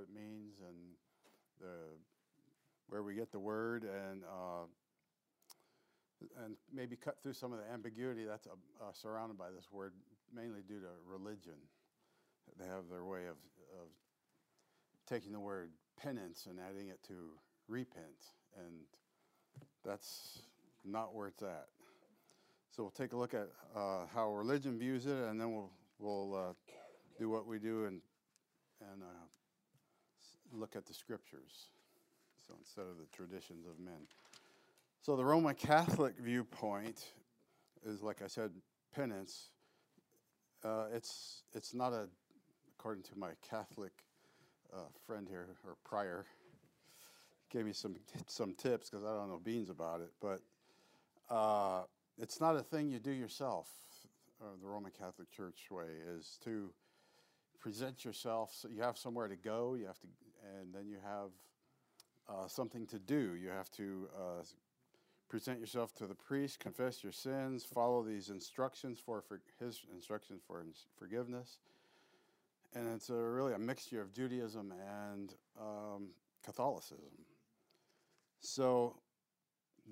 what it means and the where we get the word and uh, and maybe cut through some of the ambiguity that's uh, uh, surrounded by this word, mainly due to religion. They have their way of, of taking the word penance and adding it to repent, and that's not where it's at. So we'll take a look at uh, how religion views it, and then we'll we'll uh, do what we do and and uh, look at the scriptures. So instead of the traditions of men. So the Roman Catholic viewpoint is, like I said, penance. Uh, it's it's not a, according to my Catholic uh, friend here or prior, gave me some some tips because I don't know beans about it, but uh, it's not a thing you do yourself. Uh, the Roman Catholic Church way is to present yourself. So you have somewhere to go. You have to, and then you have uh, something to do. You have to uh, present yourself to the priest, confess your sins, follow these instructions for, for his instructions for forgiveness, and it's a, really a mixture of Judaism and um, Catholicism. So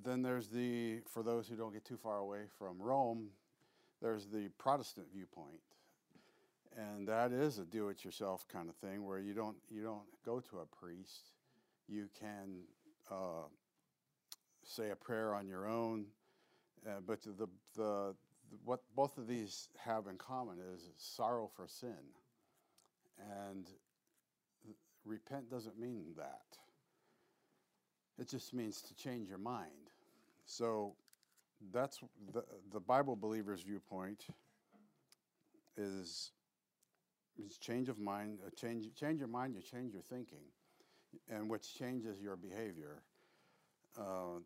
then there's the for those who don't get too far away from Rome, there's the Protestant viewpoint and that is a do-it-yourself kind of thing where you don't you don't go to a priest. You can uh, say a prayer on your own, uh, but the, the, the what both of these have in common is sorrow for sin, and repent doesn't mean that. It just means to change your mind. So that's the the Bible believer's viewpoint is it's change of mind. A change, change your mind, you change your thinking, and which changes your behavior. Uh,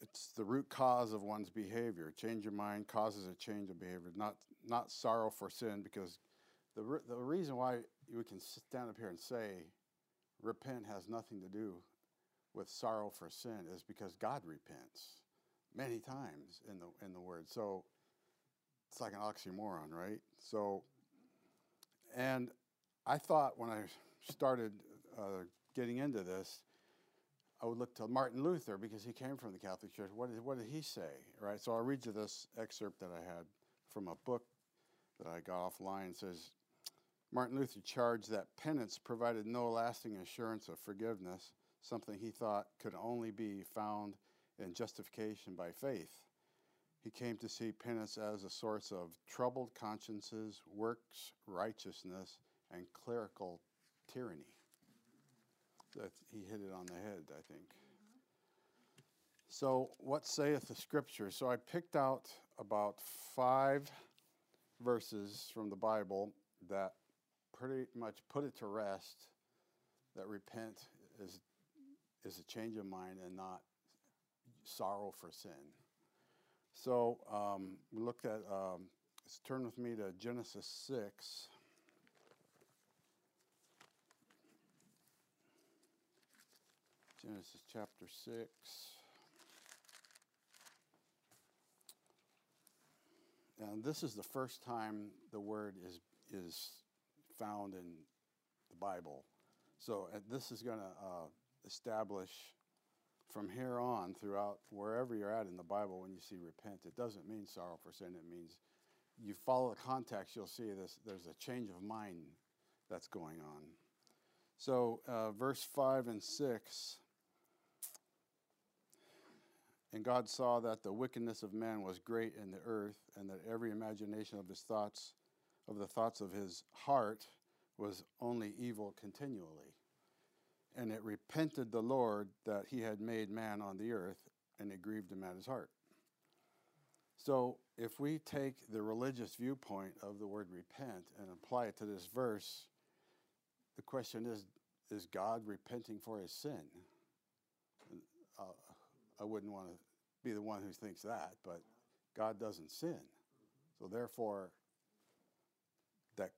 it's the root cause of one's behavior. Change your mind causes a change of behavior, not not sorrow for sin. Because the re- the reason why we can stand up here and say, repent has nothing to do with sorrow for sin is because God repents many times in the in the Word. So it's like an oxymoron, right? So and I thought when I started uh, getting into this, I would look to Martin Luther because he came from the Catholic Church. What did, what did he say? Right. So I'll read you this excerpt that I had from a book that I got offline. It says Martin Luther charged that penance provided no lasting assurance of forgiveness, something he thought could only be found in justification by faith. He came to see penance as a source of troubled consciences, works righteousness, and clerical tyranny. That he hit it on the head, I think. So, what saith the scripture? So, I picked out about five verses from the Bible that pretty much put it to rest that repent is, is a change of mind and not sorrow for sin. So um, we looked at, um, turn with me to Genesis 6. Genesis chapter 6. And this is the first time the word is, is found in the Bible. So this is going to uh, establish from here on throughout wherever you're at in the Bible when you see repent, it doesn't mean sorrow for sin. It means you follow the context, you'll see this. There's a change of mind that's going on. So, uh, verse five and six. And God saw that the wickedness of man was great in the earth, and that every imagination of his thoughts, of the thoughts of his heart, was only evil continually. And it repented the Lord that he had made man on the earth, and it grieved him at his heart. So, if we take the religious viewpoint of the word repent and apply it to this verse, the question is is God repenting for his sin? Uh, I wouldn't want to be the one who thinks that, but God doesn't sin. So, therefore, that,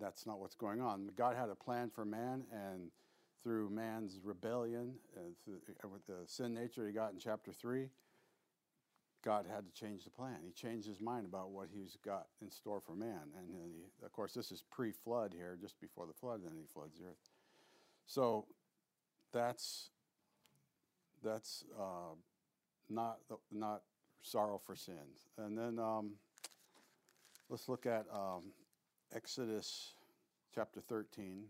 that's not what's going on. God had a plan for man, and through man's rebellion and uh, with the sin nature he got in chapter 3, God had to change the plan. He changed his mind about what he's got in store for man. And he, of course, this is pre flood here, just before the flood, and then he floods the earth. So that's that's uh, not not sorrow for sins. And then um, let's look at um, Exodus chapter 13.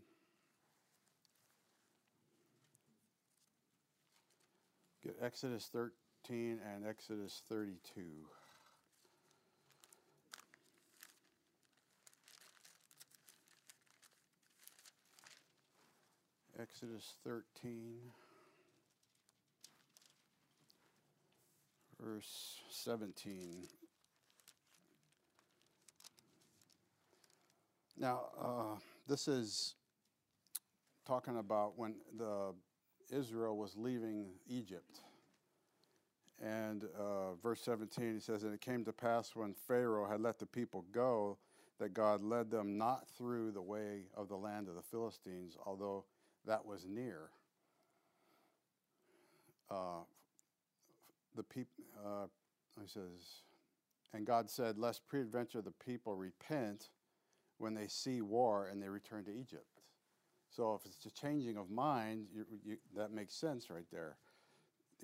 Get Exodus 13 and Exodus 32. Exodus 13, verse 17. Now, uh, this is talking about when the Israel was leaving Egypt. And uh, verse 17, he says, And it came to pass when Pharaoh had let the people go, that God led them not through the way of the land of the Philistines, although that was near. Uh, the people, uh, he says, and God said, Lest peradventure the people repent when they see war and they return to Egypt. So if it's a changing of mind, you, you, that makes sense right there.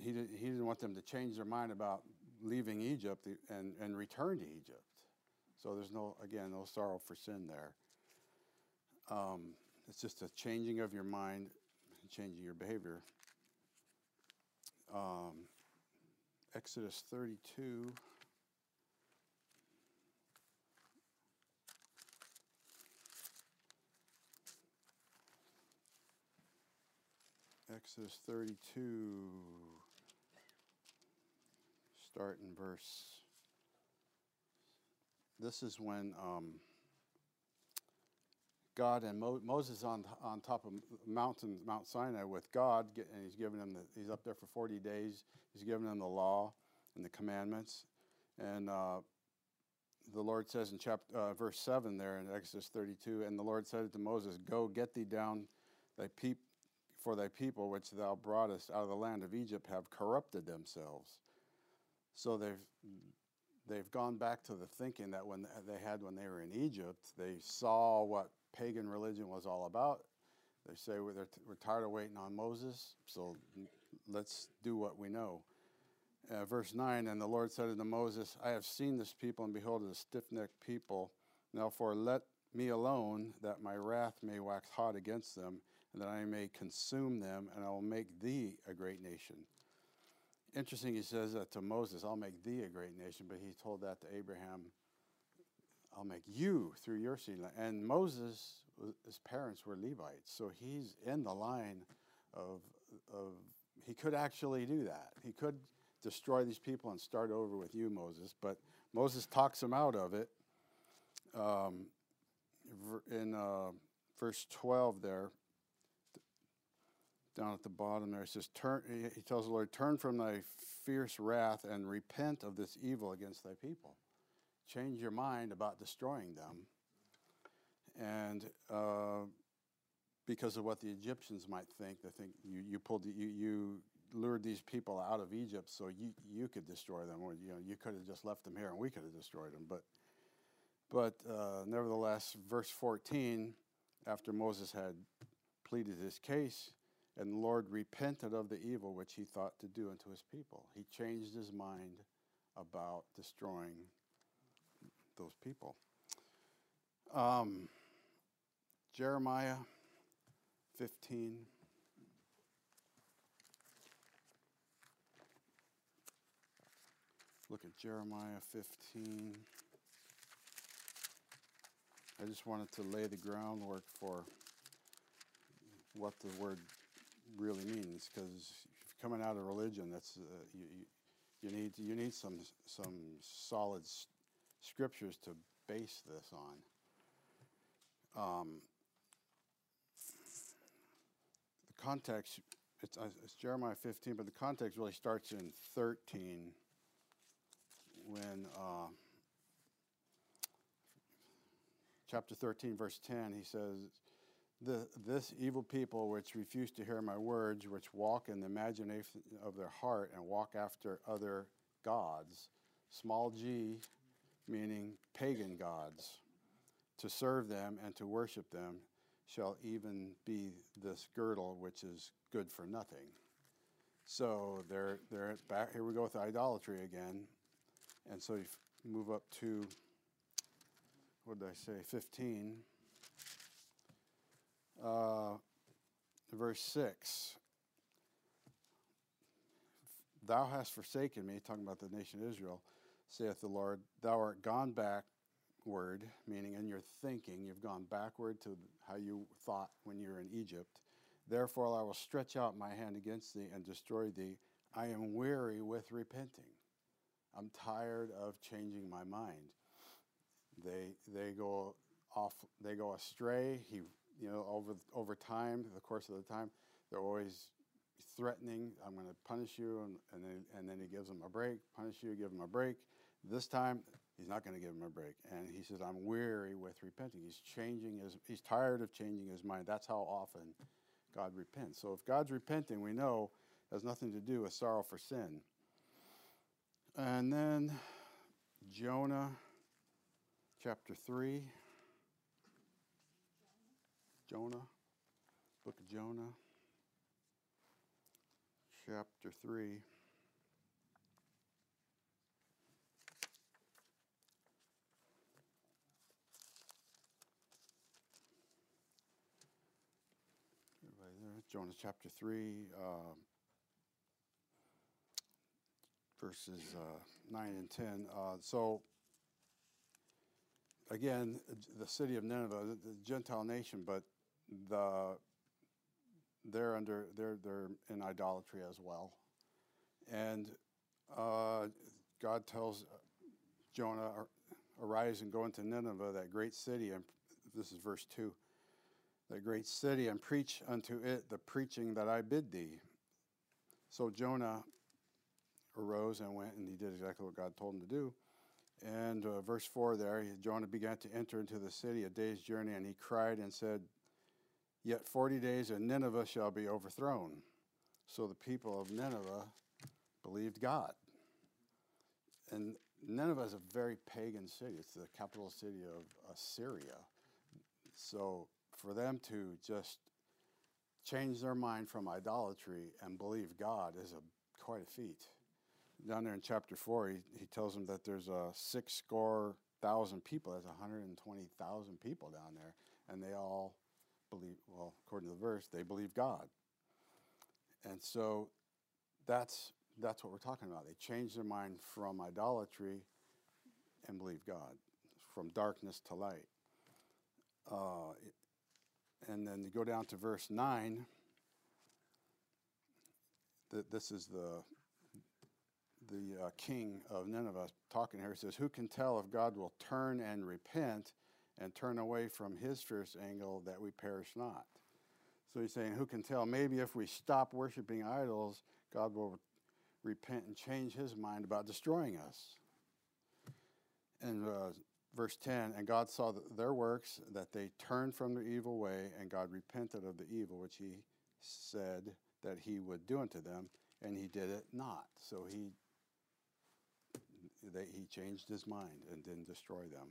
He, did, he didn't want them to change their mind about leaving Egypt and, and return to Egypt. So there's no, again, no sorrow for sin there. Um, it's just a changing of your mind, changing your behavior. Um, Exodus 32. Exodus 32, start in verse. This is when um, God and Mo- Moses on on top of mountain Mount Sinai with God, and he's giving them the, he's up there for forty days. He's giving them the law and the commandments, and uh, the Lord says in chapter uh, verse seven there in Exodus thirty two, and the Lord said to Moses, "Go get thee down thy peep." For thy people, which thou broughtest out of the land of Egypt, have corrupted themselves. So they've they've gone back to the thinking that when they had when they were in Egypt, they saw what pagan religion was all about. They say we're, we're tired of waiting on Moses, so let's do what we know. Uh, verse 9 And the Lord said unto Moses, I have seen this people, and behold, it is a stiff necked people. Now, for let me alone, that my wrath may wax hot against them, and that I may consume them, and I will make thee a great nation. Interesting, he says that to Moses, I'll make thee a great nation, but he told that to Abraham I'll make you through your seed. And Moses, his parents were Levites, so he's in the line of, of he could actually do that. He could destroy these people and start over with you, Moses. But Moses talks him out of it. Um, in uh, verse 12 there, down at the bottom there, it says, turn, he tells the Lord, turn from thy fierce wrath and repent of this evil against thy people change your mind about destroying them. And uh, because of what the Egyptians might think, they think you, you pulled you, you lured these people out of Egypt so you, you could destroy them, or you know you could have just left them here and we could have destroyed them. But but uh, nevertheless, verse 14, after Moses had pleaded his case, and the Lord repented of the evil which he thought to do unto his people. He changed his mind about destroying those people. Um, Jeremiah 15. Look at Jeremiah 15. I just wanted to lay the groundwork for what the word really means because coming out of religion that's uh, you, you, need you need some some solid scriptures to base this on. Um, the context, it's, uh, it's Jeremiah 15, but the context really starts in 13 when uh, chapter 13, verse 10, he says, the, This evil people which refuse to hear my words, which walk in the imagination of their heart and walk after other gods, small g, meaning pagan gods, to serve them and to worship them, shall even be this girdle, which is good for nothing. So they're, they're back. Here we go with idolatry again. And so you move up to, what did I say, 15. Uh, verse 6. Thou hast forsaken me, talking about the nation of Israel, saith the Lord. Thou art gone backward, meaning in your thinking, you've gone backward to how you thought when you were in Egypt. Therefore, I will stretch out my hand against thee and destroy thee. I am weary with repenting. I'm tired of changing my mind. They they go off. They go astray. He you know over over time, the course of the time, they're always threatening. I'm going to punish you, and, and then and then he gives them a break. Punish you, give them a break. This time he's not going to give him a break, and he says, "I'm weary with repenting." He's changing his. He's tired of changing his mind. That's how often God repents. So if God's repenting, we know has nothing to do with sorrow for sin. And then Jonah chapter 3. Jonah, book of Jonah, chapter 3. Everybody there? Jonah chapter 3, uh, verses uh, 9 and 10. Uh, so, again, the city of Nineveh, the Gentile nation, but the they're under they're they're in idolatry as well, and uh, God tells Jonah, "Arise and go into Nineveh, that great city." And this is verse two that great city and preach unto it the preaching that I bid thee. So Jonah arose and went, and he did exactly what God told him to do. And uh, verse 4 there, Jonah began to enter into the city a day's journey, and he cried and said, Yet 40 days, and Nineveh shall be overthrown. So the people of Nineveh believed God. And Nineveh is a very pagan city. It's the capital city of Assyria. So for them to just change their mind from idolatry and believe God is a quite a feat. Down there in chapter four, he, he tells them that there's a six score thousand people. That's 120,000 people down there, and they all believe. Well, according to the verse, they believe God. And so, that's that's what we're talking about. They change their mind from idolatry and believe God, from darkness to light. Uh, and then you go down to verse 9. this is the, the uh, king of Nineveh talking here. He says, Who can tell if God will turn and repent and turn away from his fierce angle that we perish not? So he's saying, Who can tell? Maybe if we stop worshiping idols, God will repent and change his mind about destroying us. And uh, verse 10 and god saw their works that they turned from their evil way and god repented of the evil which he said that he would do unto them and he did it not so he they, he changed his mind and didn't destroy them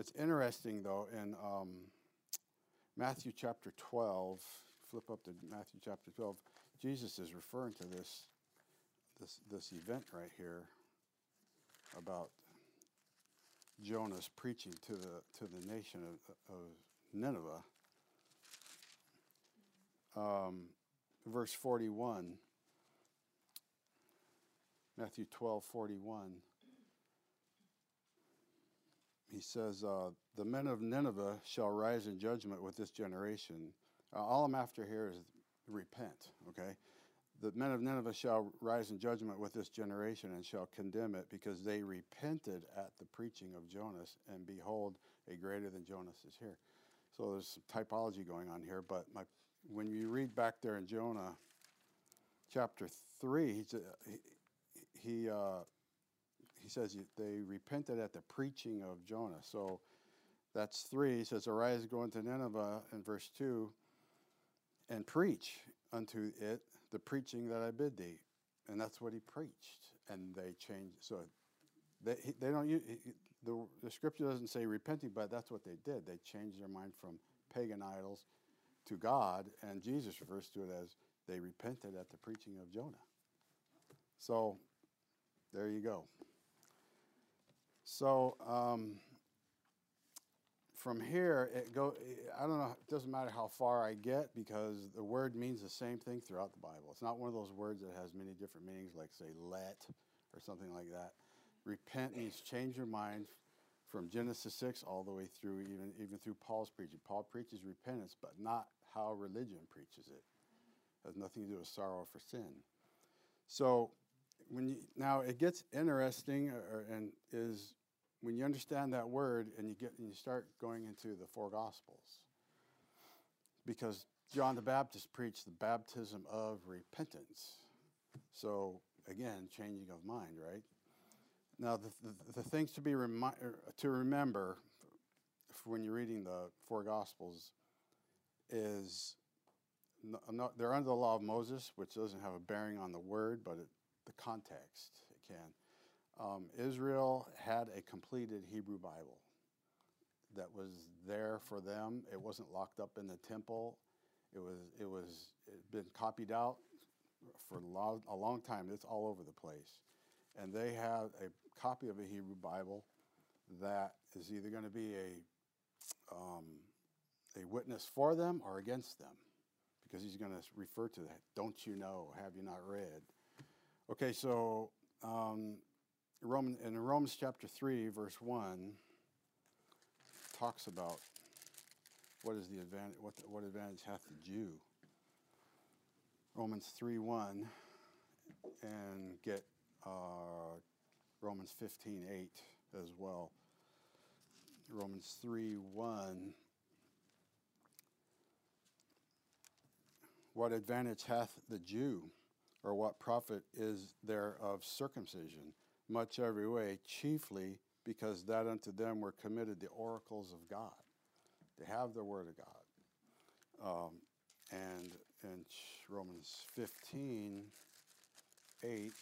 it's interesting though in um, matthew chapter 12 flip up to matthew chapter 12 jesus is referring to this this this event right here about Jonah's preaching to the to the nation of, of Nineveh. Um, verse 41, Matthew 12, 41. He says, uh, The men of Nineveh shall rise in judgment with this generation. Uh, all I'm after here is repent, okay? the men of Nineveh shall rise in judgment with this generation and shall condemn it because they repented at the preaching of Jonas, and behold, a greater than Jonas is here. So there's some typology going on here, but my, when you read back there in Jonah chapter 3, he, he, uh, he says they repented at the preaching of Jonah. So that's 3. He says, Arise, go into Nineveh in verse 2 and preach unto it the preaching that I bid thee. And that's what he preached. And they changed. So they, they don't use, the, the scripture doesn't say repenting, but that's what they did. They changed their mind from pagan idols to God, and Jesus refers to it as they repented at the preaching of Jonah. So there you go. So um, from here, it go. I don't know. It doesn't matter how far I get because the word means the same thing throughout the Bible. It's not one of those words that has many different meanings, like say "let" or something like that. Repent means change your mind from Genesis six all the way through, even even through Paul's preaching. Paul preaches repentance, but not how religion preaches it. it has nothing to do with sorrow for sin. So when you now it gets interesting, or, and is when you understand that word and you get and you start going into the four gospels because john the baptist preached the baptism of repentance. So again changing of mind right? Now the, the, the things to be remi- er, to remember when you're reading the four gospels is no, they're under the law of moses which doesn't have a bearing on the word but it, the context it can um, Israel had a completed Hebrew Bible that was there for them. It wasn't locked up in the temple. It was it was it been copied out for a long, a long time. It's all over the place, and they have a copy of a Hebrew Bible that is either going to be a um, a witness for them or against them, because he's going to refer to that. Don't you know? Have you not read? Okay, so um, Roman, in Romans chapter 3, verse 1, talks about what is the advantage, what, the, what advantage hath the Jew. Romans 3, 1, and get uh, Romans 15, 8 as well. Romans 3, 1. What advantage hath the Jew, or what profit is there of circumcision? Much every way, chiefly because that unto them were committed the oracles of God. They have the Word of God. Um, and in Romans 15, 8,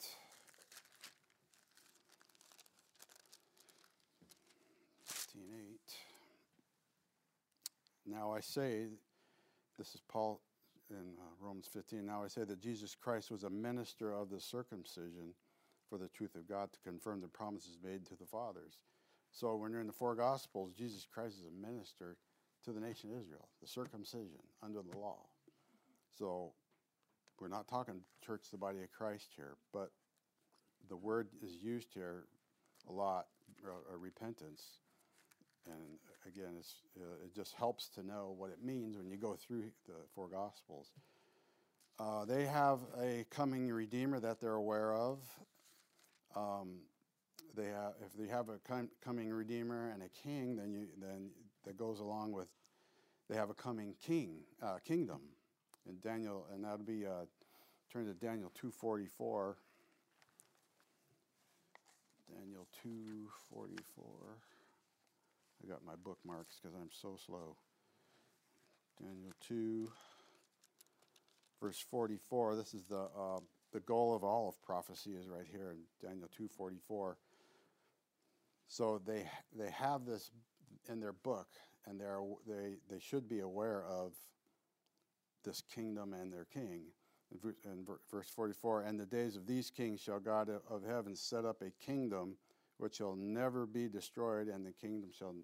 Now I say, this is Paul in uh, Romans 15. Now I say that Jesus Christ was a minister of the circumcision for the truth of God to confirm the promises made to the fathers. So when you're in the four Gospels, Jesus Christ is a minister to the nation of Israel, the circumcision under the law. So we're not talking church, the body of Christ here, but the word is used here a lot, uh, repentance. And again, uh, it just helps to know what it means when you go through the four Gospels. Uh, they have a coming Redeemer that they're aware of, um, they have, if they have a com- coming redeemer and a king, then you then that goes along with they have a coming king uh, kingdom. And Daniel, and that'll be uh, turn to Daniel two forty four. Daniel two forty four. I got my bookmarks because I'm so slow. Daniel two verse forty four. This is the uh, the goal of all of prophecy is right here in Daniel 2:44. So they they have this in their book, and they're they they should be aware of this kingdom and their king. In verse 44, and the days of these kings shall God of heaven set up a kingdom which shall never be destroyed, and the kingdom shall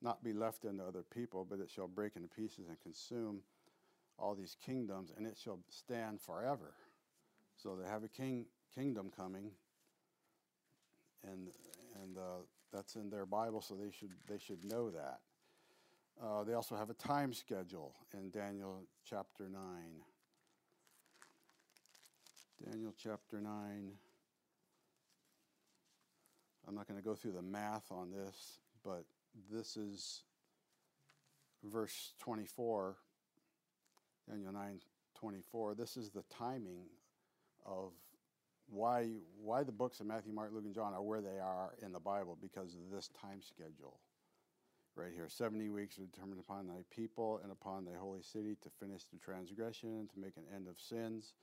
not be left unto other people, but it shall break into pieces and consume all these kingdoms, and it shall stand forever. So they have a king kingdom coming, and and uh, that's in their Bible, so they should they should know that. Uh, they also have a time schedule in Daniel chapter nine. Daniel chapter nine. I'm not going to go through the math on this, but this is verse 24. Daniel 9 24. This is the timing of why why the books of Matthew, Mark, Luke, and John are where they are in the Bible because of this time schedule. Right here, 70 weeks are determined upon thy people and upon thy holy city to finish the transgression, to make an end of sins,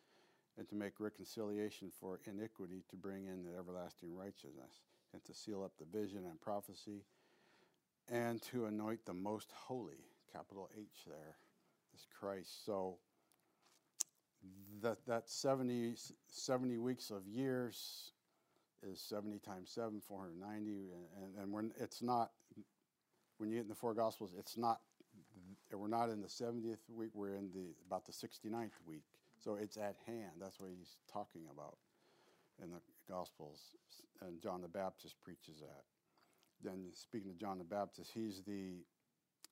and to make reconciliation for iniquity, to bring in the everlasting righteousness, and to seal up the vision and prophecy, and to anoint the most holy, capital H there, is Christ. So that that 70, 70 weeks of years is 70 times 7, 490. And, and when it's not, when you get in the four Gospels, it's not, we're not in the 70th week, we're in the about the 69th week. So it's at hand. That's what he's talking about in the Gospels. And John the Baptist preaches that. Then, speaking of John the Baptist, he's the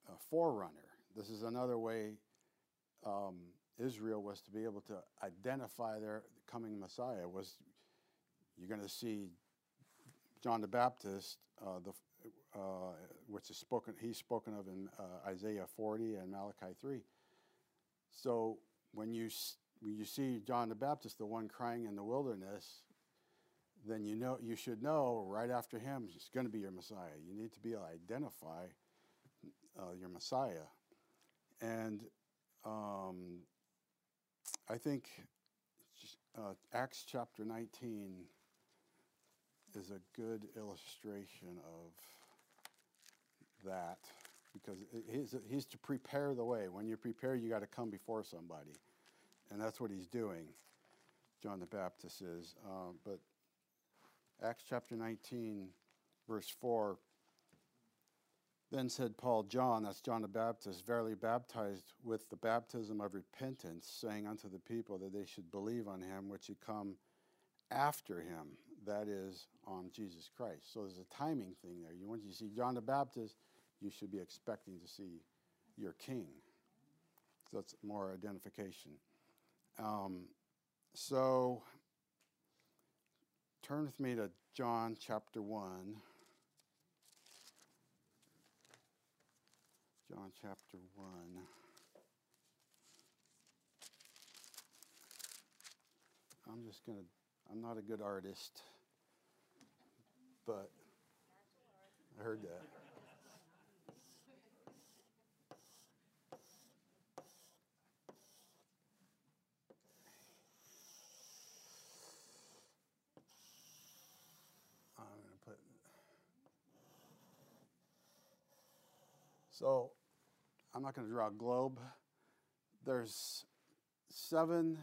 uh, forerunner. This is another way um, Israel was to be able to identify their coming Messiah. Was you're going to see John the Baptist, uh, the, uh, which is spoken, he's spoken of in uh, Isaiah 40 and Malachi 3. So when you when you see John the Baptist, the one crying in the wilderness, then you know you should know right after him it's going to be your Messiah. You need to be able to identify uh, your Messiah, and um, I think uh, Acts chapter 19 is a good illustration of that because he's, he's to prepare the way. When you prepare, you got to come before somebody. And that's what he's doing, John the Baptist is. Uh, but Acts chapter 19, verse 4 then said Paul, John, that's John the Baptist, verily baptized with the baptism of repentance, saying unto the people that they should believe on him which should come after him, that is, on Jesus Christ. So there's a timing thing there. You, once you see John the Baptist, you should be expecting to see your king. So that's more identification. Um, so turn with me to John chapter 1. John chapter 1. I'm just going to, I'm not a good artist, but I heard that. I'm going to put, so I'm not going to draw a globe. There's seven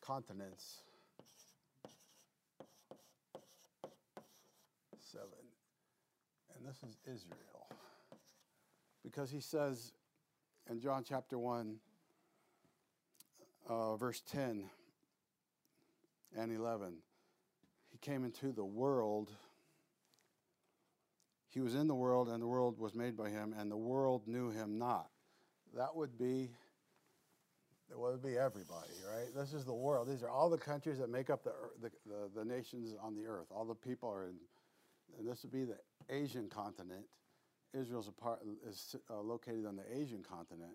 continents. Seven. And this is Israel. Because he says in John chapter 1, uh, verse 10 and 11, he came into the world he was in the world, and the world was made by him, and the world knew him not. That would be that would be everybody, right? This is the world. These are all the countries that make up the, the, the, the nations on the earth. All the people are in, and this would be the Asian continent. Israel's a part, is uh, located on the Asian continent,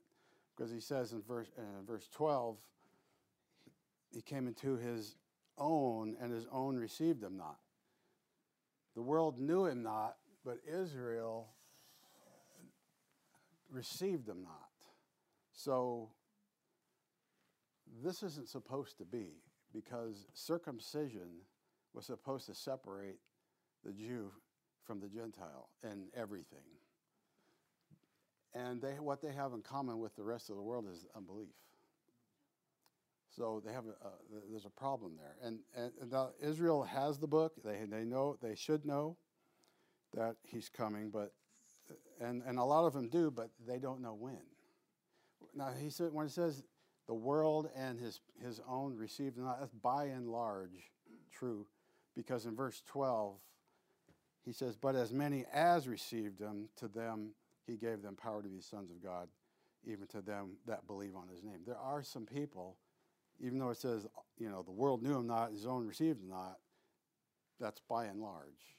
because he says in verse, in verse 12, he came into his own, and his own received him not. The world knew him not, but Israel received them not. So this isn't supposed to be because circumcision was supposed to separate the Jew from the Gentile and everything. And they, what they have in common with the rest of the world is unbelief. So they have a, there's a problem there. And, and, and Israel has the book. They, they know, they should know that he's coming, but and and a lot of them do, but they don't know when. Now he said when it says the world and his his own received not, that's by and large true, because in verse twelve he says, "But as many as received him, to them he gave them power to be sons of God, even to them that believe on his name." There are some people, even though it says you know the world knew him not, his own received him not. That's by and large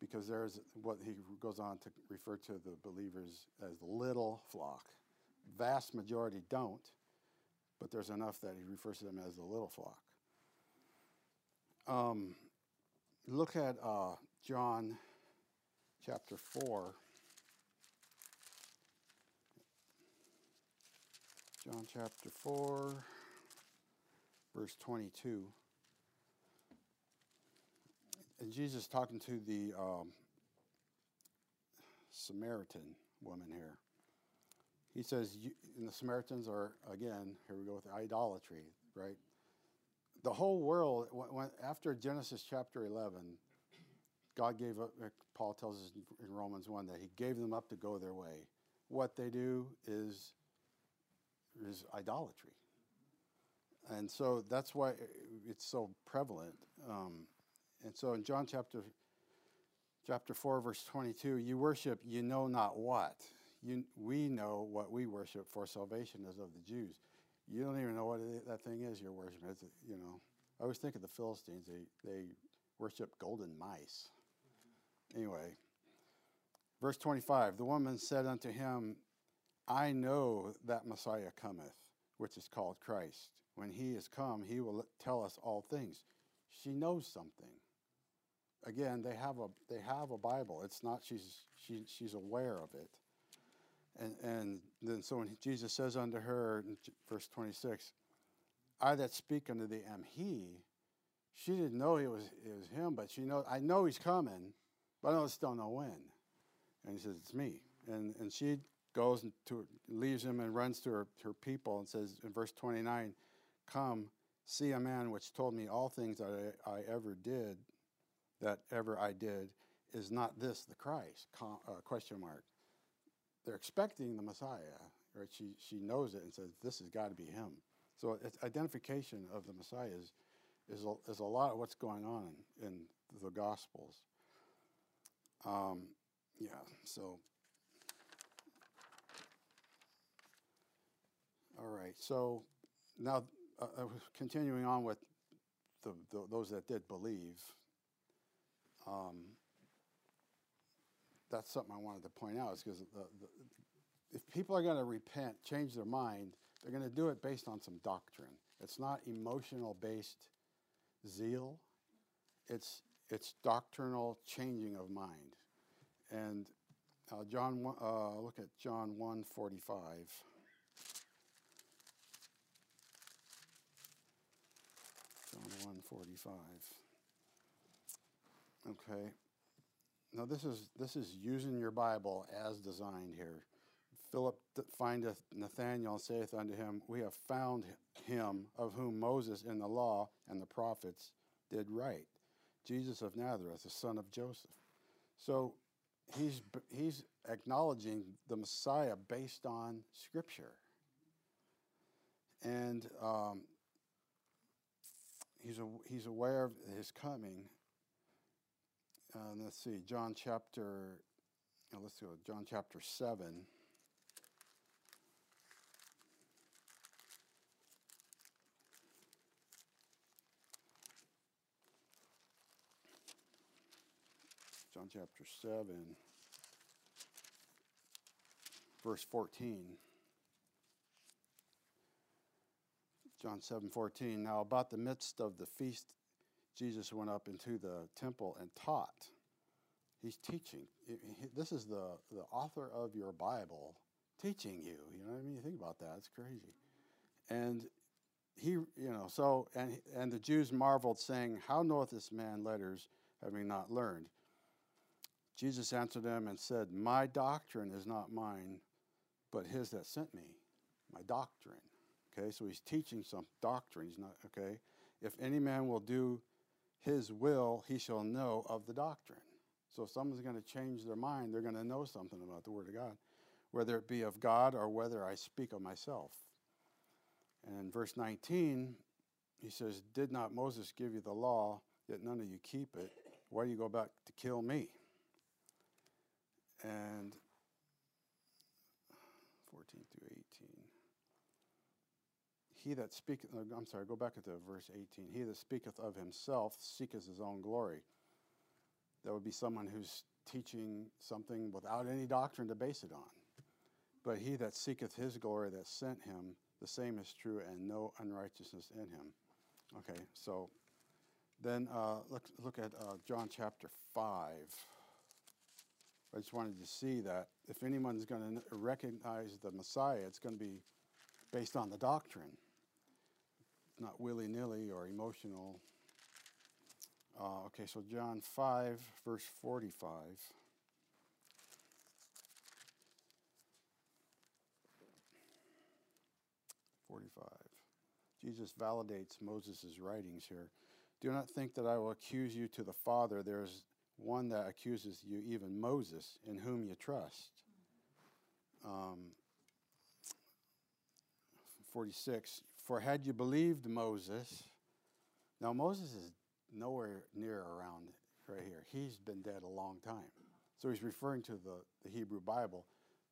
because there's what he goes on to refer to the believers as the little flock. Vast majority don't, but there's enough that he refers to them as the little flock. Um, look at uh, John chapter 4. John chapter 4, verse 22 and Jesus talking to the um, Samaritan woman here. he says, you, and the Samaritans are, again, here we go with idolatry, right? The whole world, when, after Genesis chapter 11, God gave up, Paul tells us in Romans 1 that he gave them up to go their way. What they do is, is idolatry. And so that's why it's so prevalent. Um, and so in John chapter chapter 4 verse 22 you worship you know not what. You, we know what we worship for salvation is of the jews. You don't even know what it, that thing is you're worshiping. It's, you know i always think of the philistines. They, they worship golden mice. Anyway verse 25 the woman said unto him i know that messiah cometh which is called christ. When he is come he will tell us all things she knows something again, they have a they have a Bible. It's not she's she, she's aware of it. And and then so when Jesus says unto her in verse 26, I that speak unto thee am he, she didn't know it was it was him, but she knows I know he's coming, but I just don't know when. And he says, It's me. And and she goes to leaves him and runs to her, her people and says in verse 29, Come, see a man which told me all things that I, I ever did that ever I did, is not this the Christ? Uh, question mark. They're expecting the Messiah, right? She she knows it and says this has got to be him. So it's identification of the Messiah is is a, is a lot of what's going on in, in the Gospels. Um, yeah. So. All right. So now, uh, uh continuing on with the, the, those that did believe, um, that's something I wanted to point out is because if people are going to repent, change their mind, they're going to do it based on some doctrine. It's not emotional based zeal. It's it's doctrinal changing of mind. And uh, John, uh, look at John 1:45. John 1:45. Okay. Now this is this is using your Bible as designed here. Philip findeth Nathanael and saith unto him, We have found him of whom Moses in the law and the prophets did write, Jesus of Nazareth, the son of Joseph. So he's he's acknowledging the Messiah based on Scripture, and um, he's a, he's aware of his coming, uh, let's see, John chapter, let's go, John chapter 7. John chapter 7, verse 14. John 7 14. Now, about the midst of the feast Jesus went up into the temple and taught. He's teaching. This is the, the author of your Bible teaching you. You know what I mean? You think about that. It's crazy. And he, you know, so, and, and the Jews marveled, saying, How knoweth this man letters, having not learned? Jesus answered them and said, My doctrine is not mine, but his that sent me. My doctrine. Okay, so he's teaching some doctrine. He's not, okay? If any man will do his will, he shall know of the doctrine. So if someone's going to change their mind, they're going to know something about the Word of God, whether it be of God or whether I speak of myself. And in verse 19, he says, Did not Moses give you the law, yet none of you keep it? Why do you go back to kill me? And 14 through 18 he that speaketh, uh, I'm sorry, go back to verse 18. He that speaketh of himself seeketh his own glory. That would be someone who's teaching something without any doctrine to base it on. But he that seeketh his glory that sent him, the same is true, and no unrighteousness in him. Okay, so then uh, look, look at uh, John chapter 5. I just wanted to see that if anyone's going to recognize the Messiah, it's going to be based on the doctrine not willy nilly or emotional. Uh, okay, so John 5, verse 45. 45. Jesus validates Moses' writings here. Do not think that I will accuse you to the Father. There is one that accuses you, even Moses, in whom you trust. Um, 46. For had you believed Moses, now Moses is nowhere near around right here. He's been dead a long time. So he's referring to the, the Hebrew Bible,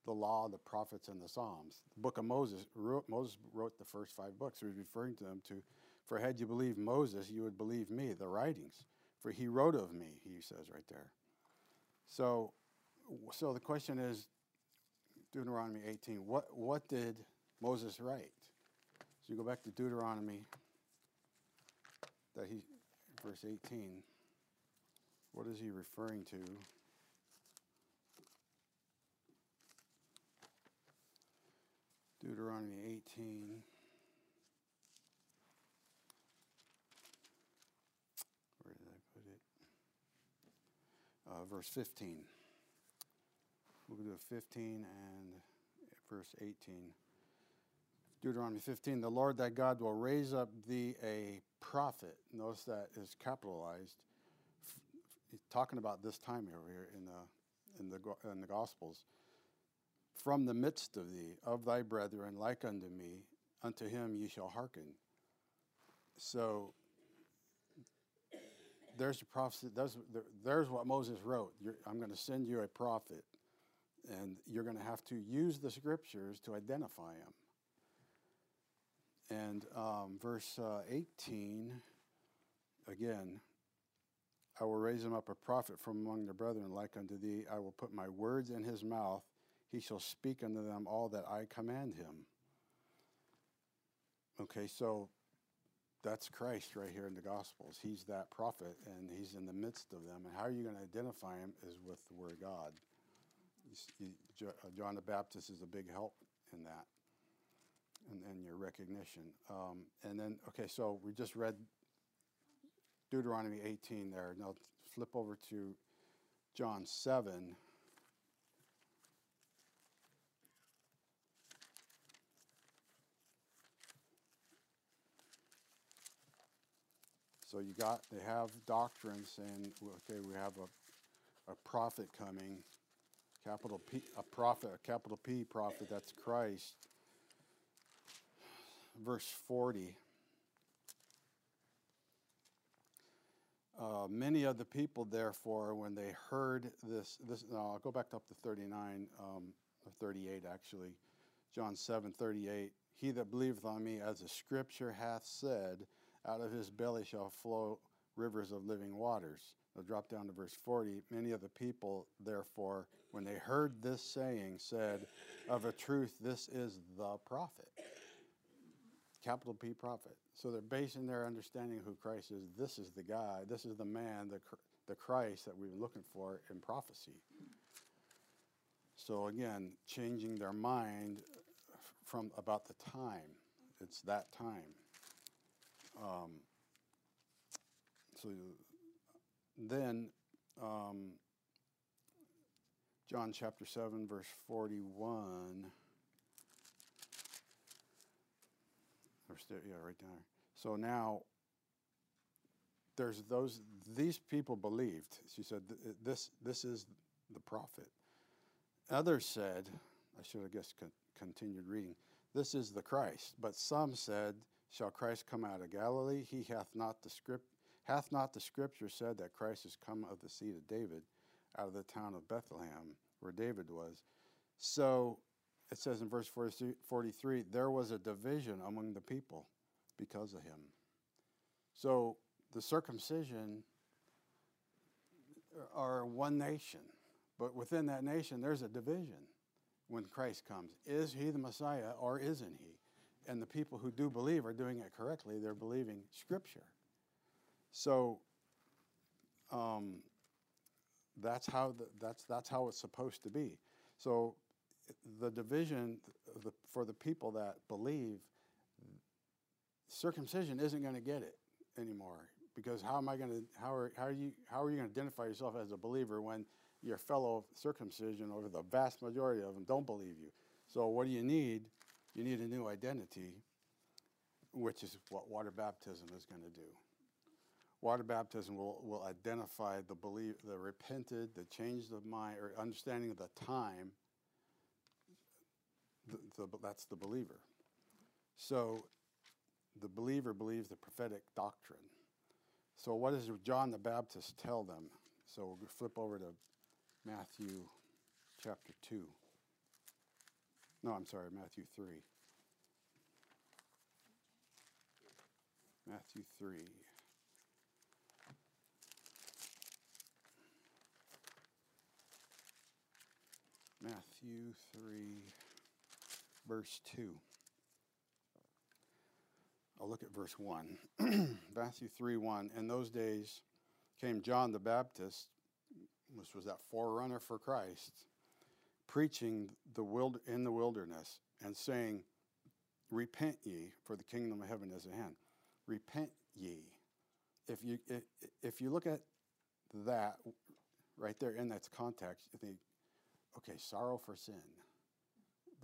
the law, the prophets, and the Psalms. The book of Moses, wrote, Moses wrote the first five books. So he's referring to them to, for had you believed Moses, you would believe me, the writings. For he wrote of me, he says right there. So, so the question is, Deuteronomy 18, what, what did Moses write? So you go back to Deuteronomy, that he, verse 18. What is he referring to? Deuteronomy 18. Where did I put it? Uh, verse 15. We'll do 15 and verse 18. Deuteronomy 15, the Lord thy God will raise up thee a prophet. Notice that is capitalized. He's talking about this time over here in the, in the, in the Gospels. From the midst of thee, of thy brethren, like unto me, unto him ye shall hearken. So there's a prophecy. There's, there's what Moses wrote. You're, I'm going to send you a prophet, and you're going to have to use the scriptures to identify him. And um, verse uh, 18, again, I will raise him up a prophet from among the brethren like unto thee. I will put my words in his mouth. He shall speak unto them all that I command him. Okay, so that's Christ right here in the Gospels. He's that prophet, and he's in the midst of them. And how are you going to identify him is with the Word of God. John the Baptist is a big help in that and, and your recognition. Um, and then, okay, so we just read Deuteronomy 18 there. Now flip over to John 7. So you got, they have doctrine saying, okay, we have a, a prophet coming, capital P, a prophet, a capital P prophet, that's Christ verse 40. Uh, many of the people, therefore, when they heard this, this I'll go back up to 39, um, or 38 actually, John 7 38. He that believeth on me, as the scripture hath said, out of his belly shall flow rivers of living waters. I'll drop down to verse 40. Many of the people, therefore, when they heard this saying, said, Of a truth, this is the prophet capital P prophet. So they're basing their understanding of who Christ is. This is the guy, this is the man, the, the Christ that we've been looking for in prophecy. So again, changing their mind from about the time. It's that time. Um, so then, um, John chapter 7, verse 41. Yeah, right down there. So now there's those these people believed. She said this this is the prophet. Others said, I should have guess con- continued reading. This is the Christ. But some said, Shall Christ come out of Galilee? He hath not the script hath not the scripture said that Christ is come of the seed of David, out of the town of Bethlehem, where David was. So it says in verse 43 there was a division among the people because of him. So the circumcision are one nation, but within that nation there's a division when Christ comes. Is he the Messiah or isn't he? And the people who do believe are doing it correctly. They're believing Scripture. So um, that's how the, that's that's how it's supposed to be. So the division for the people that believe circumcision isn't going to get it anymore because how am I going to how are how are you how are you going to identify yourself as a believer when your fellow circumcision or the vast majority of them don't believe you? So what do you need? You need a new identity, which is what water baptism is going to do. Water baptism will, will identify the believe, the repented, the changed of mind, or understanding of the time. The, the, that's the believer. So the believer believes the prophetic doctrine. So what does John the Baptist tell them? So we'll flip over to Matthew chapter 2. No, I'm sorry, Matthew 3. Matthew 3. Matthew 3, verse 2. I'll look at verse 1. Matthew 3 1. In those days came John the Baptist, which was that forerunner for Christ, preaching the wild, in the wilderness and saying, Repent ye, for the kingdom of heaven is at hand. Repent ye. If you, if you look at that right there in that context, you think, okay, sorrow for sin.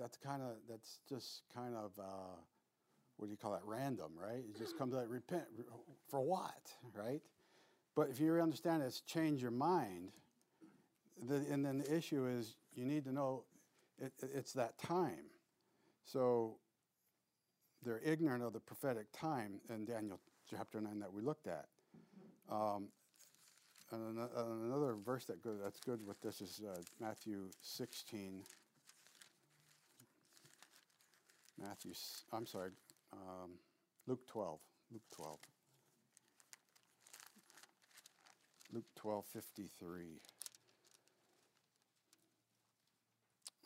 That's kind of, that's just kind of, uh, what do you call that, random, right? It just comes like, repent. For what, right? But if you understand it's change your mind, the, and then the issue is you need to know it, it's that time. So they're ignorant of the prophetic time in Daniel chapter 9 that we looked at. Um, and another verse that good, that's good with this is uh, Matthew 16. Matthew, I'm sorry, um, Luke 12. Luke 12. Luke 12, 53.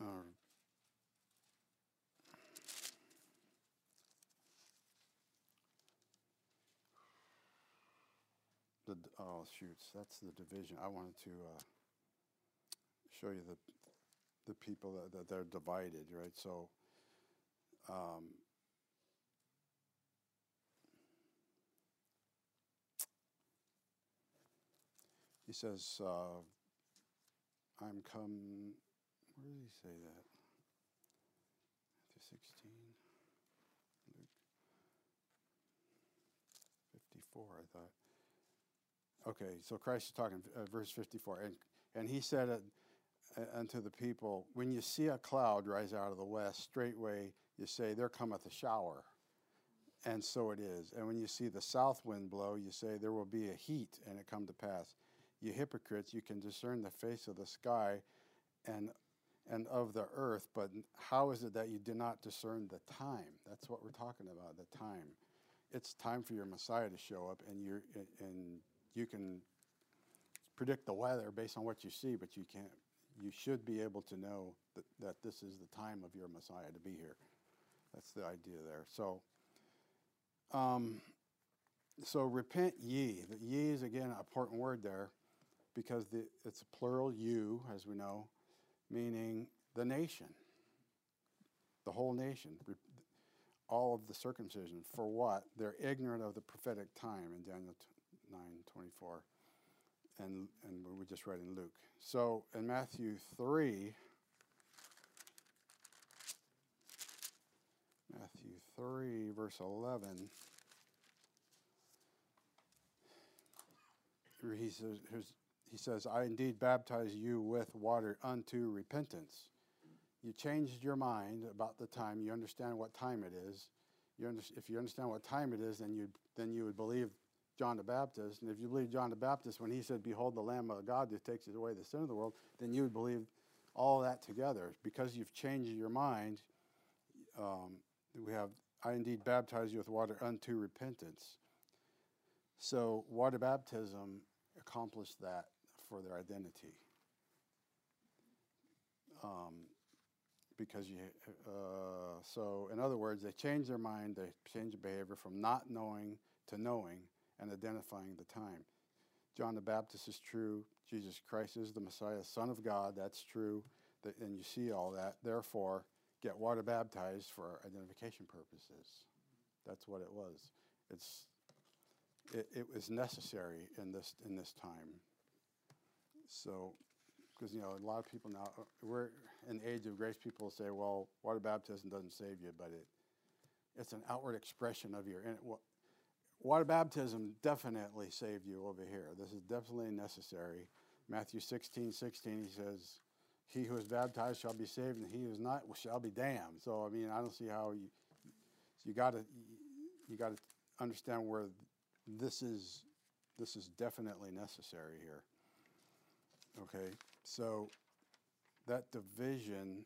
Uh, the oh shoots, that's the division. I wanted to uh, show you the the people that, that they're divided, right? So. Um, he says, uh, I'm come, where does he say that? Matthew 16, Luke 54, I thought. Okay, so Christ is talking, uh, verse 54. And, and he said unto the people, When you see a cloud rise out of the west, straightway you say, There cometh a shower. And so it is. And when you see the south wind blow, you say, There will be a heat, and it come to pass. You hypocrites, you can discern the face of the sky and and of the earth, but how is it that you do not discern the time? That's what we're talking about, the time. It's time for your Messiah to show up, and you and you can predict the weather based on what you see, but you can't. You should be able to know that, that this is the time of your Messiah to be here. That's the idea there. So, um, so repent ye. The ye is again an important word there, because the, it's a plural you, as we know, meaning the nation, the whole nation, all of the circumcision. For what? They're ignorant of the prophetic time in Daniel 9 24. And, and we just read in Luke. So in Matthew 3, Matthew 3, verse 11, he says, he says, I indeed baptize you with water unto repentance. You changed your mind about the time. You understand what time it is. You under, if you understand what time it is, then you then you would believe John the Baptist. And if you believe John the Baptist when he said, Behold the Lamb of God that takes away the sin of the world, then you would believe all that together. Because you've changed your mind, um, we have, I indeed baptize you with water unto repentance. So, water baptism accomplished that for their identity. Um, because you, uh, so in other words, they change their mind, they change their behavior from not knowing to knowing and identifying the time. John the Baptist is true. Jesus Christ is the Messiah, Son of God. That's true. And you see all that. Therefore, get water baptized for identification purposes. That's what it was. It's it, it was necessary in this in this time. So, because you know a lot of people now we're in the age of grace. People say, "Well, water baptism doesn't save you," but it it's an outward expression of your. Water baptism definitely saved you over here. This is definitely necessary. Matthew 16, 16, he says, He who is baptized shall be saved, and he who is not shall be damned. So, I mean, I don't see how you. You got to you got to understand where this is this is definitely necessary here. Okay, so that division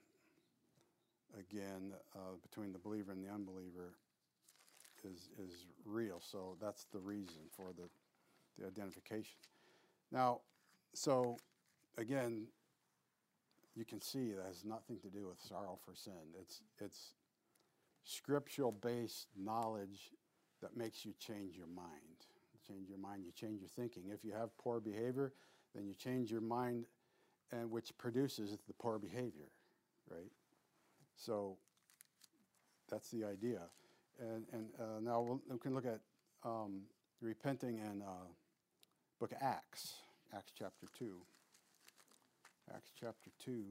again uh, between the believer and the unbeliever is is real. So that's the reason for the the identification. Now, so again, you can see that has nothing to do with sorrow for sin. It's it's scriptural based knowledge that makes you change your mind. Change your mind, you change your thinking. If you have poor behavior, then you change your mind, and which produces the poor behavior, right? So that's the idea. And, and uh, now we'll, we can look at um, repenting in uh, book of Acts, Acts chapter 2. Acts chapter 2.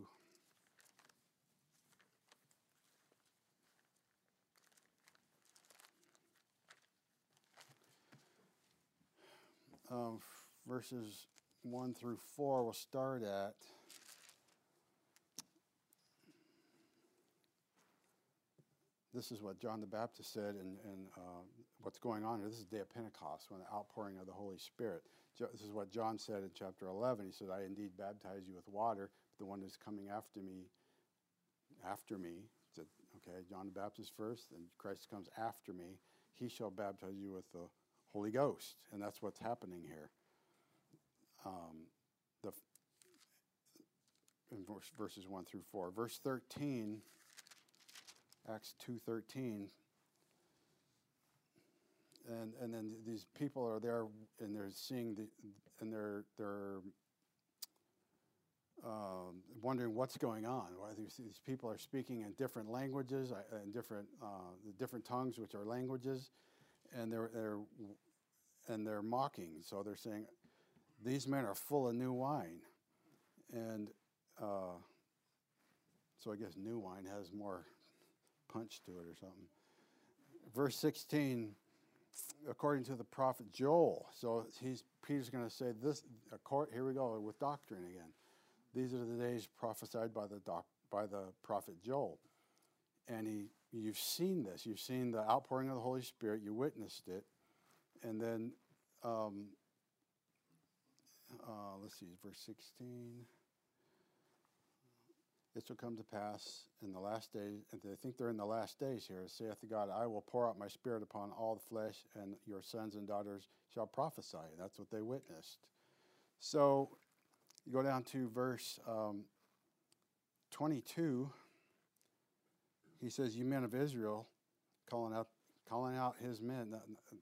um, verses 1 through 4 we'll start at. This is what John the Baptist said, and, and uh, what's going on here. This is the day of Pentecost, when the outpouring of the Holy Spirit. This is what John said in chapter 11. He said, I indeed baptize you with water, but the one who's coming after me, after me, said, okay, John the Baptist first, then Christ comes after me. He shall baptize you with the Holy Ghost, and that's what's happening here. Um, the in verse, verses one through four. Verse thirteen, Acts two thirteen. And and then these people are there, and they're seeing the, and they're they're um, wondering what's going on. Why these, these people are speaking in different languages, uh, in different uh, different tongues, which are languages, and they're they're and they're mocking. So they're saying, "These men are full of new wine," and uh, so I guess new wine has more punch to it or something. Verse sixteen, according to the prophet Joel. So he's Peter's going to say this. Here we go with doctrine again. These are the days prophesied by the doc, by the prophet Joel, and he. You've seen this. You've seen the outpouring of the Holy Spirit. You witnessed it and then um, uh, let's see, verse 16. It shall come to pass in the last days, and they think they're in the last days here, saith the God, I will pour out my spirit upon all the flesh, and your sons and daughters shall prophesy. And That's what they witnessed. So you go down to verse um, 22. He says, You men of Israel, calling out calling out his men,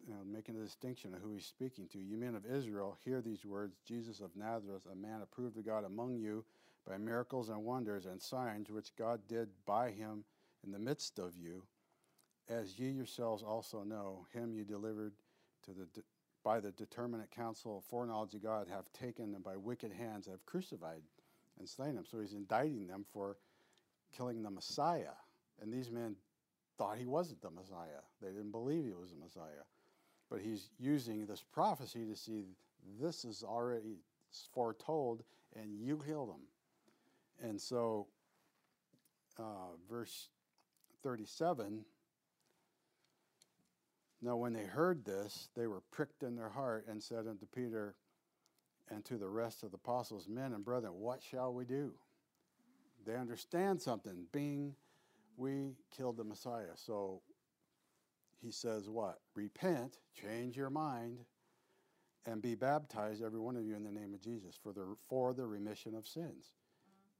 you know, making a distinction of who he's speaking to. You men of Israel, hear these words Jesus of Nazareth, a man approved of God among you by miracles and wonders and signs which God did by him in the midst of you, as ye yourselves also know, him you delivered to the de- by the determinate counsel of foreknowledge of God have taken and by wicked hands have crucified and slain him. So he's indicting them for killing the Messiah. And these men thought he wasn't the Messiah. They didn't believe he was the Messiah. But he's using this prophecy to see this is already foretold and you killed him. And so, uh, verse 37 Now, when they heard this, they were pricked in their heart and said unto Peter and to the rest of the apostles, Men and brethren, what shall we do? They understand something. Being we killed the Messiah. So he says, What? Repent, change your mind, and be baptized, every one of you, in the name of Jesus for the, for the remission of sins.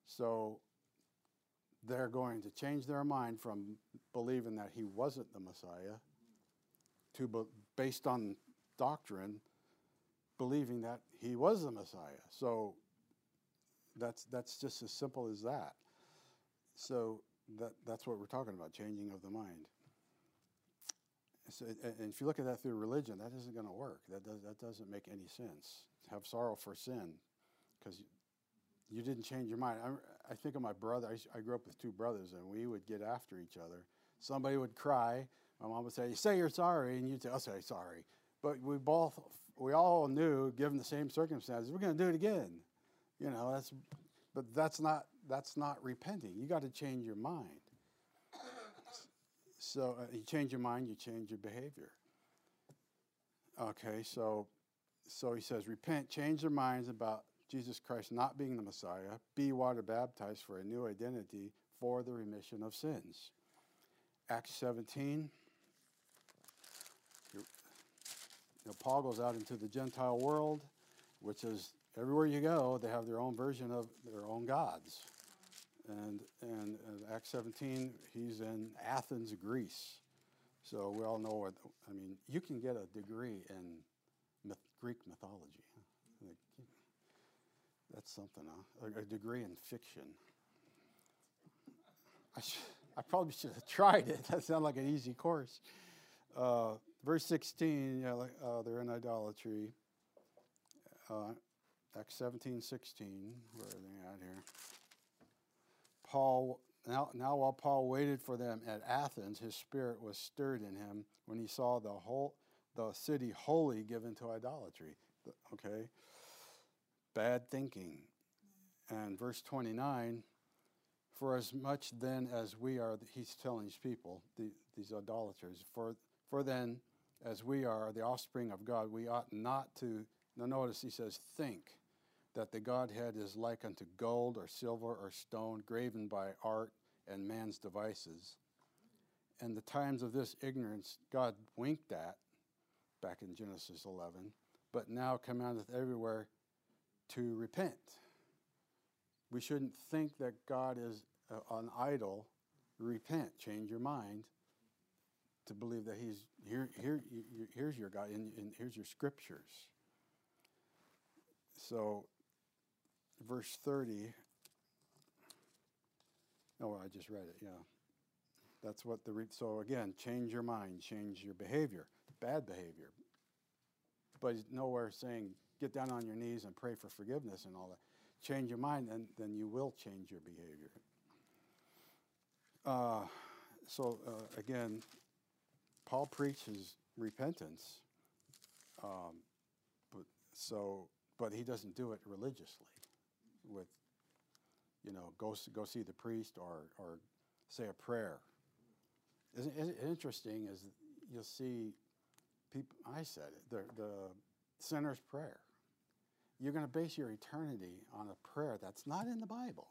So they're going to change their mind from believing that he wasn't the Messiah to, based on doctrine, believing that he was the Messiah. So that's, that's just as simple as that. So that, that's what we're talking about, changing of the mind. So, and if you look at that through religion, that isn't going to work. That, does, that doesn't make any sense. Have sorrow for sin because you didn't change your mind. I, I think of my brother. I, I grew up with two brothers, and we would get after each other. Somebody would cry, My mom would say, "Say you're sorry," and you'd say, "I'll say sorry." But we both, we all knew, given the same circumstances, we're going to do it again. You know, that's, but that's not that's not repenting. You got to change your mind. So uh, you change your mind, you change your behavior. Okay, so so he says, repent, change their minds about Jesus Christ not being the Messiah, be water baptized for a new identity for the remission of sins. Acts 17. You know, Paul goes out into the Gentile world, which is everywhere you go, they have their own version of their own gods. And, and, and Acts 17, he's in Athens, Greece. So we all know what, I mean, you can get a degree in myth, Greek mythology. That's something, huh? A, a degree in fiction. I, sh- I probably should have tried it. That sounded like an easy course. Uh, verse 16, yeah, like, uh, they're in idolatry. Uh, Acts 17, 16. Where are they at here? Paul, now, now while Paul waited for them at Athens, his spirit was stirred in him when he saw the whole the city wholly given to idolatry. Okay? Bad thinking. And verse 29 For as much then as we are, he's telling these people, the, these idolaters, for, for then as we are the offspring of God, we ought not to, now notice he says, think that the Godhead is like unto gold or silver or stone, graven by art and man's devices. And the times of this ignorance God winked at back in Genesis 11, but now commandeth everywhere to repent. We shouldn't think that God is uh, an idol. Repent, change your mind to believe that He's here. Here, here's your God, and, and here's your scriptures. So verse 30. Oh, I just read it, yeah. That's what the, re- so again, change your mind, change your behavior, bad behavior. But he's nowhere saying get down on your knees and pray for forgiveness and all that. Change your mind, and then you will change your behavior. Uh, so uh, again, Paul preaches repentance. Um, but so, but he doesn't do it religiously with, you know, go, go see the priest or, or say a prayer. Isn't it interesting is you'll see people, I said it, the, the sinner's prayer. You're going to base your eternity on a prayer that's not in the Bible.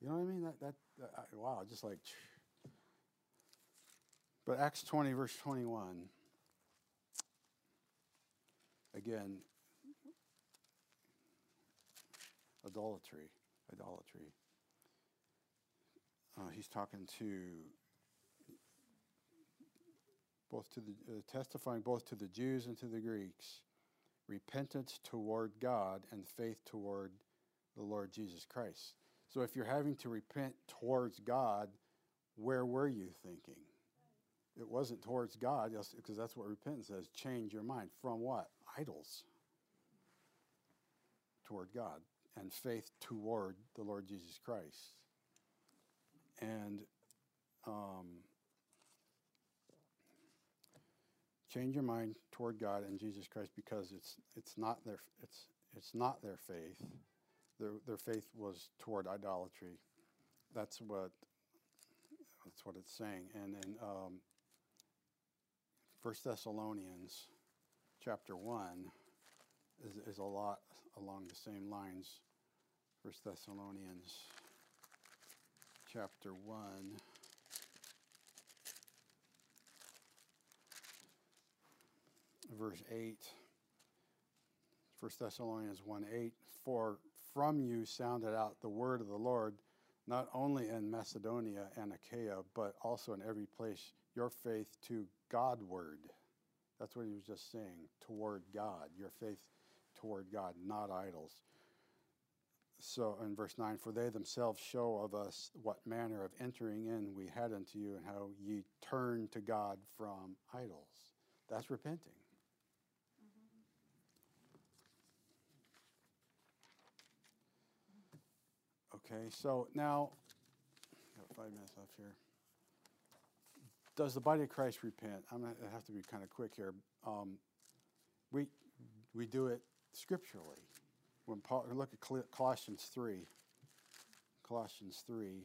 You know what I mean? That, that, that wow, just like. But Acts 20, verse 21, again, idolatry, idolatry. Uh, he's talking to both to the uh, testifying both to the Jews and to the Greeks, repentance toward God and faith toward the Lord Jesus Christ. So if you're having to repent towards God, where were you thinking? It wasn't towards God, because that's what repentance says. Change your mind from what? Idols toward God and faith toward the Lord Jesus Christ. And um, change your mind toward God and Jesus Christ because it's it's not their it's it's not their faith. Their their faith was toward idolatry. That's what that's what it's saying. And in um, Thessalonians, chapter one, is, is a lot along the same lines. First Thessalonians chapter 1. Verse 8. 1 Thessalonians 1 8. For from you sounded out the word of the Lord, not only in Macedonia and Achaia, but also in every place, your faith to Godward. That's what he was just saying, toward God, your faith toward God, not idols. So in verse 9, for they themselves show of us what manner of entering in we had unto you, and how ye turned to God from idols. That's repenting. Okay, so now, got five minutes left here. does the body of Christ repent? I'm going to have to be kind of quick here. Um, we, we do it scripturally. When Paul, look at Colossians 3. Colossians 3.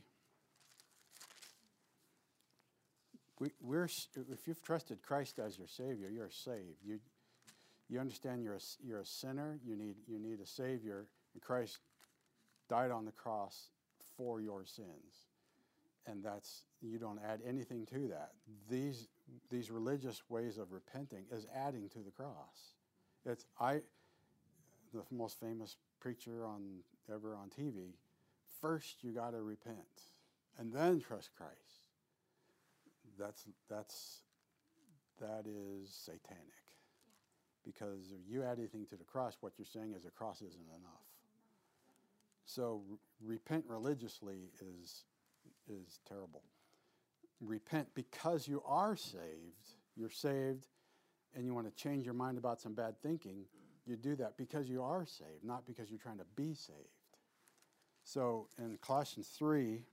We, we're, if you've trusted Christ as your Savior, you're saved. You, you understand you're a, you're a sinner, you need, you need a Savior, and Christ died on the cross for your sins. And that's, you don't add anything to that. These, these religious ways of repenting is adding to the cross. It's, I, the most famous preacher on ever on TV, first you got to repent and then trust Christ. That's, that's, that is satanic. Because if you add anything to the cross, what you're saying is the cross isn't enough. So repent religiously is is terrible. Repent because you are saved. You're saved and you want to change your mind about some bad thinking. You do that because you are saved, not because you're trying to be saved. So in Colossians 3,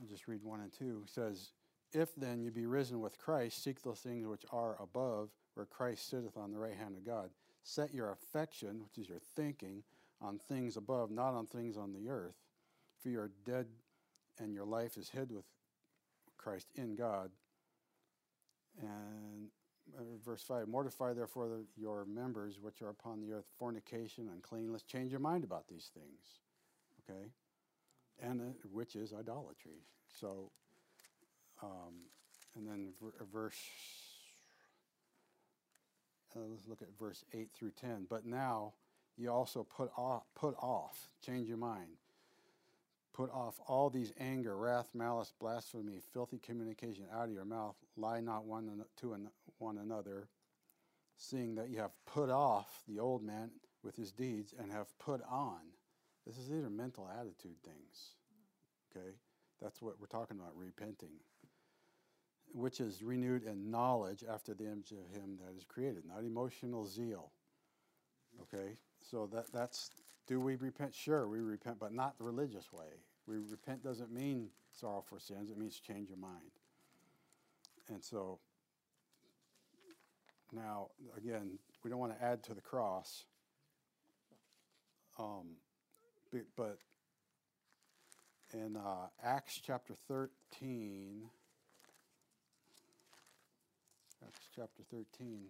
I'll just read 1 and 2, says, If then you be risen with Christ, seek those things which are above, where Christ sitteth on the right hand of God. Set your affection, which is your thinking, on things above, not on things on the earth. For you are dead, and your life is hid with Christ in God. And uh, verse 5 Mortify therefore your members which are upon the earth, fornication, uncleanness. Change your mind about these things. Okay? And uh, which is idolatry. So, um, and then ver- verse uh, let's look at verse 8 through 10. But now you also put off, put off, change your mind. Put off all these anger, wrath, malice, blasphemy, filthy communication out of your mouth. Lie not one to one another, seeing that you have put off the old man with his deeds and have put on. This is these are mental attitude things. Okay? That's what we're talking about, repenting. Which is renewed in knowledge after the image of him that is created, not emotional zeal. Okay? So that, that's, do we repent? Sure, we repent, but not the religious way. We repent doesn't mean sorrow for sins, it means change your mind. And so, now, again, we don't want to add to the cross, um, but in uh, Acts chapter 13, Acts chapter 13,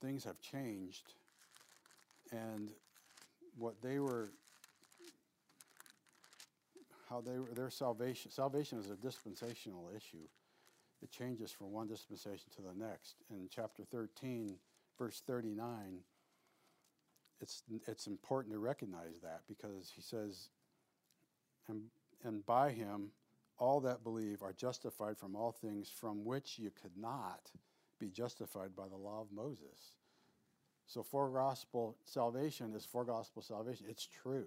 things have changed and what they were how they were their salvation salvation is a dispensational issue. It changes from one dispensation to the next. In chapter 13 verse 39 it's it's important to recognize that because he says and and by him all that believe are justified from all things from which you could not be justified by the law of Moses so for gospel salvation is for gospel salvation. It's true.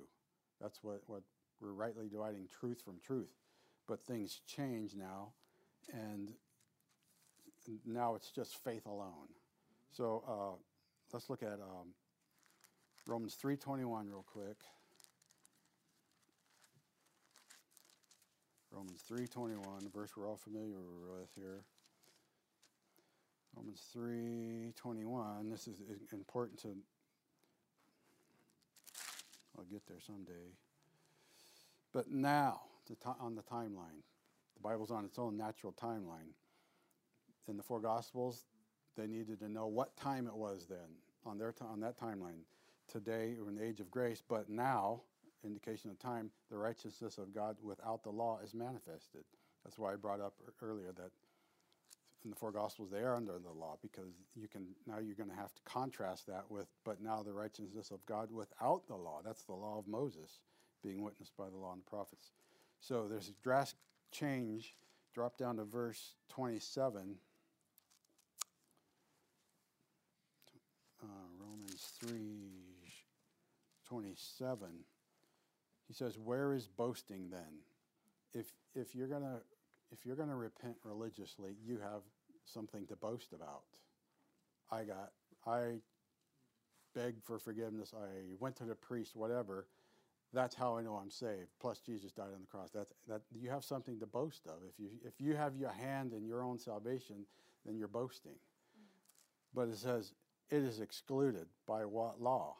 That's what, what we're rightly dividing truth from truth. But things change now, and now it's just faith alone. So uh, let's look at um, Romans 3.21 real quick. Romans 3.21, verse we're all familiar with here. Romans 3:21. This is important to I'll get there someday. But now, on the timeline, the Bible's on its own natural timeline. In the four Gospels, they needed to know what time it was then on their on that timeline. Today, we're in the age of grace, but now, indication of time, the righteousness of God without the law is manifested. That's why I brought up earlier that in the four gospels they are under the law because you can now you're going to have to contrast that with but now the righteousness of god without the law that's the law of moses being witnessed by the law and the prophets. So there's a drastic change drop down to verse 27 uh, romans 3 27 he says where is boasting then? If if you're going to if you're going to repent religiously, you have something to boast about. I got, I begged for forgiveness. I went to the priest, whatever, that's how I know I'm saved. Plus, Jesus died on the cross. That's that you have something to boast of. If you if you have your hand in your own salvation, then you're boasting. But it says it is excluded by what law?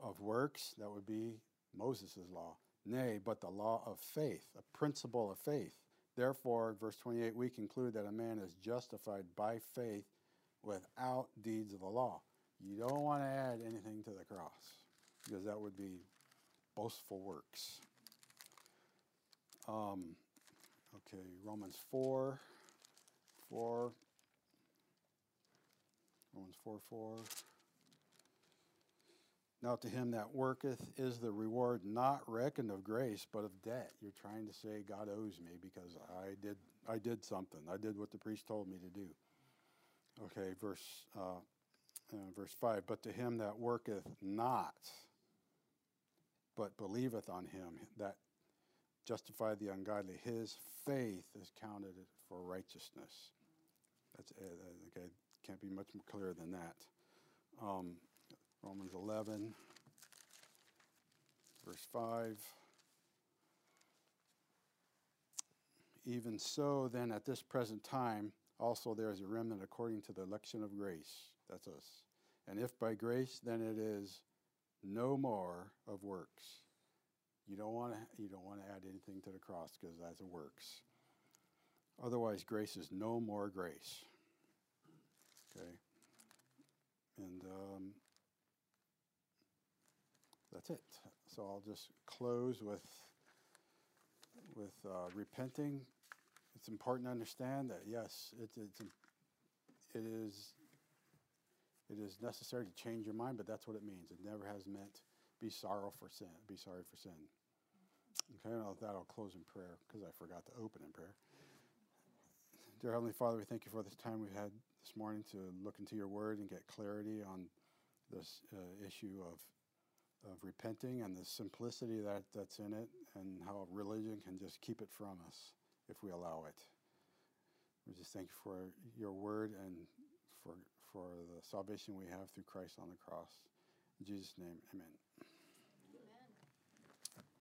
Of works, that would be Moses' law. Nay, but the law of faith, a principle of faith. Therefore, verse 28, we conclude that a man is justified by faith without deeds of the law. You don't want to add anything to the cross because that would be boastful works. Um, okay, Romans 4, 4, Romans 4, 4. Now to him that worketh is the reward not reckoned of grace, but of debt. You're trying to say God owes me because I did I did something. I did what the priest told me to do. Okay, verse uh, uh, verse five. But to him that worketh not, but believeth on him that justified the ungodly, his faith is counted for righteousness. That's uh, okay. Can't be much more clear than that. Um, Romans 11, verse 5. Even so, then, at this present time, also there is a remnant according to the election of grace. That's us. And if by grace, then it is no more of works. You don't want to you don't want to add anything to the cross because that's works. Otherwise, grace is no more grace. Okay. And um, that's it. So I'll just close with with uh, repenting. It's important to understand that yes, it, it's it is it is necessary to change your mind, but that's what it means. It never has meant be sorrow for sin. Be sorry for sin. Okay, and that I'll close in prayer because I forgot to open in prayer. Dear Heavenly Father, we thank you for this time we've had this morning to look into your word and get clarity on this uh, issue of of repenting and the simplicity that, that's in it and how religion can just keep it from us if we allow it. We just thank you for your word and for, for the salvation we have through Christ on the cross. In Jesus' name, amen.